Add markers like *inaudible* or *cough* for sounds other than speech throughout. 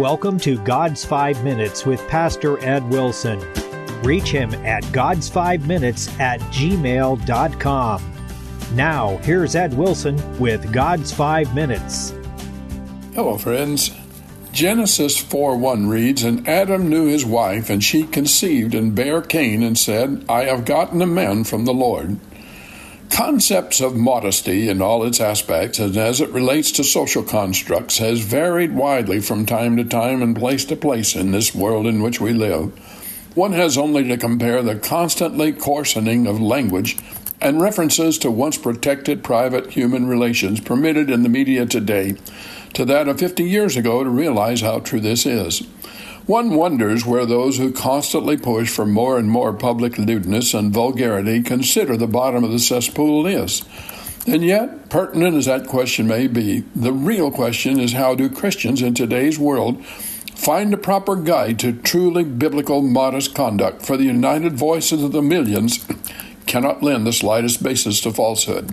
welcome to God's Five Minutes with Pastor Ed Wilson. Reach him at God's5Minutes at gmail.com. Now, here's Ed Wilson with God's Five Minutes. Hello, friends. Genesis 4 1 reads, And Adam knew his wife, and she conceived and bare Cain, and said, I have gotten a man from the Lord. Concepts of modesty in all its aspects and as it relates to social constructs has varied widely from time to time and place to place in this world in which we live. One has only to compare the constantly coarsening of language and references to once protected private human relations permitted in the media today to that of 50 years ago to realize how true this is. One wonders where those who constantly push for more and more public lewdness and vulgarity consider the bottom of the cesspool is. And yet, pertinent as that question may be, the real question is how do Christians in today's world find a proper guide to truly biblical modest conduct for the united voices of the millions cannot lend the slightest basis to falsehood.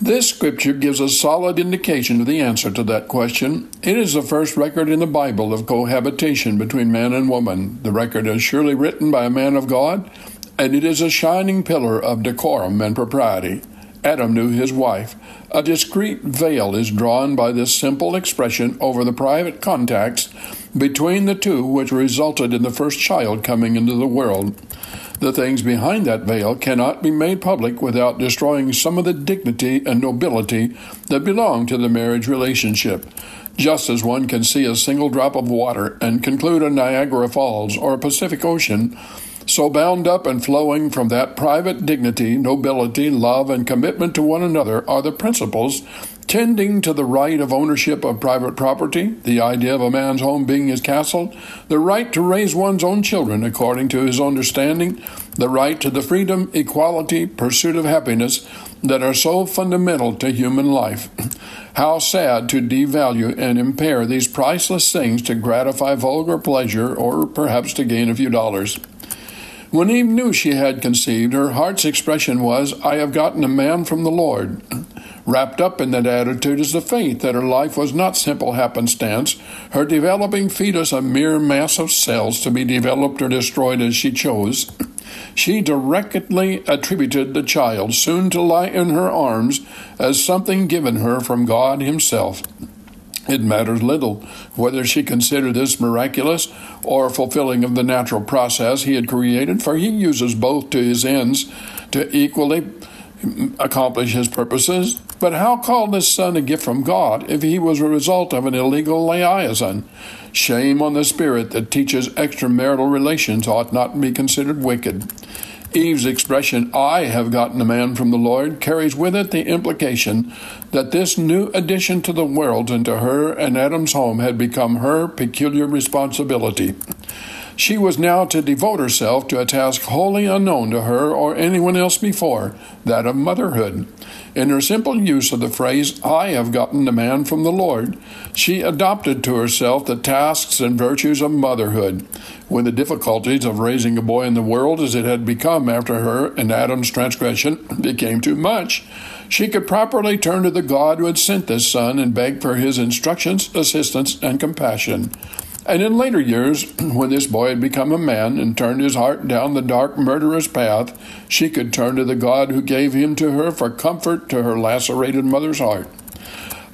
This scripture gives a solid indication of the answer to that question. It is the first record in the Bible of cohabitation between man and woman. The record is surely written by a man of God, and it is a shining pillar of decorum and propriety. Adam knew his wife. A discreet veil is drawn by this simple expression over the private contacts between the two which resulted in the first child coming into the world. The things behind that veil cannot be made public without destroying some of the dignity and nobility that belong to the marriage relationship. Just as one can see a single drop of water and conclude a Niagara Falls or a Pacific Ocean, so bound up and flowing from that private dignity, nobility, love, and commitment to one another are the principles tending to the right of ownership of private property, the idea of a man's home being his castle, the right to raise one's own children according to his understanding, the right to the freedom, equality, pursuit of happiness that are so fundamental to human life. *clears throat* How sad to devalue and impair these priceless things to gratify vulgar pleasure or perhaps to gain a few dollars. When Eve knew she had conceived, her heart's expression was, I have gotten a man from the Lord. Wrapped up in that attitude is the faith that her life was not simple happenstance, her developing fetus a mere mass of cells to be developed or destroyed as she chose. She directly attributed the child soon to lie in her arms as something given her from God Himself. It matters little whether she considered this miraculous or fulfilling of the natural process he had created, for he uses both to his ends to equally accomplish his purposes. But how call this son a gift from God if he was a result of an illegal liaison? Shame on the spirit that teaches extramarital relations ought not to be considered wicked. Eve's expression, I have gotten a man from the Lord, carries with it the implication that this new addition to the world and to her and Adam's home had become her peculiar responsibility. She was now to devote herself to a task wholly unknown to her or anyone else before, that of motherhood. In her simple use of the phrase, I have gotten a man from the Lord, she adopted to herself the tasks and virtues of motherhood. When the difficulties of raising a boy in the world, as it had become after her and Adam's transgression, became too much, she could properly turn to the God who had sent this son and beg for his instructions, assistance, and compassion. And in later years, *clears throat* when this boy had become a man and turned his heart down the dark, murderous path, she could turn to the God who gave him to her for comfort to her lacerated mother's heart.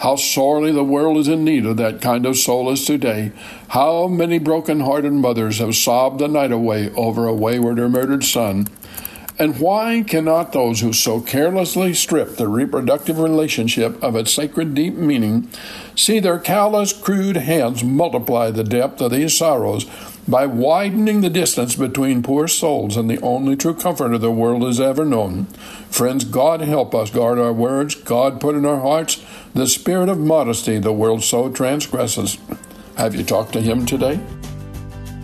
How sorely the world is in need of that kind of solace today. How many broken hearted mothers have sobbed the night away over a wayward or murdered son. And why cannot those who so carelessly strip the reproductive relationship of its sacred deep meaning see their callous, crude hands multiply the depth of these sorrows by widening the distance between poor souls and the only true comforter the world has ever known? Friends, God help us guard our words. God put in our hearts the spirit of modesty the world so transgresses. Have you talked to Him today?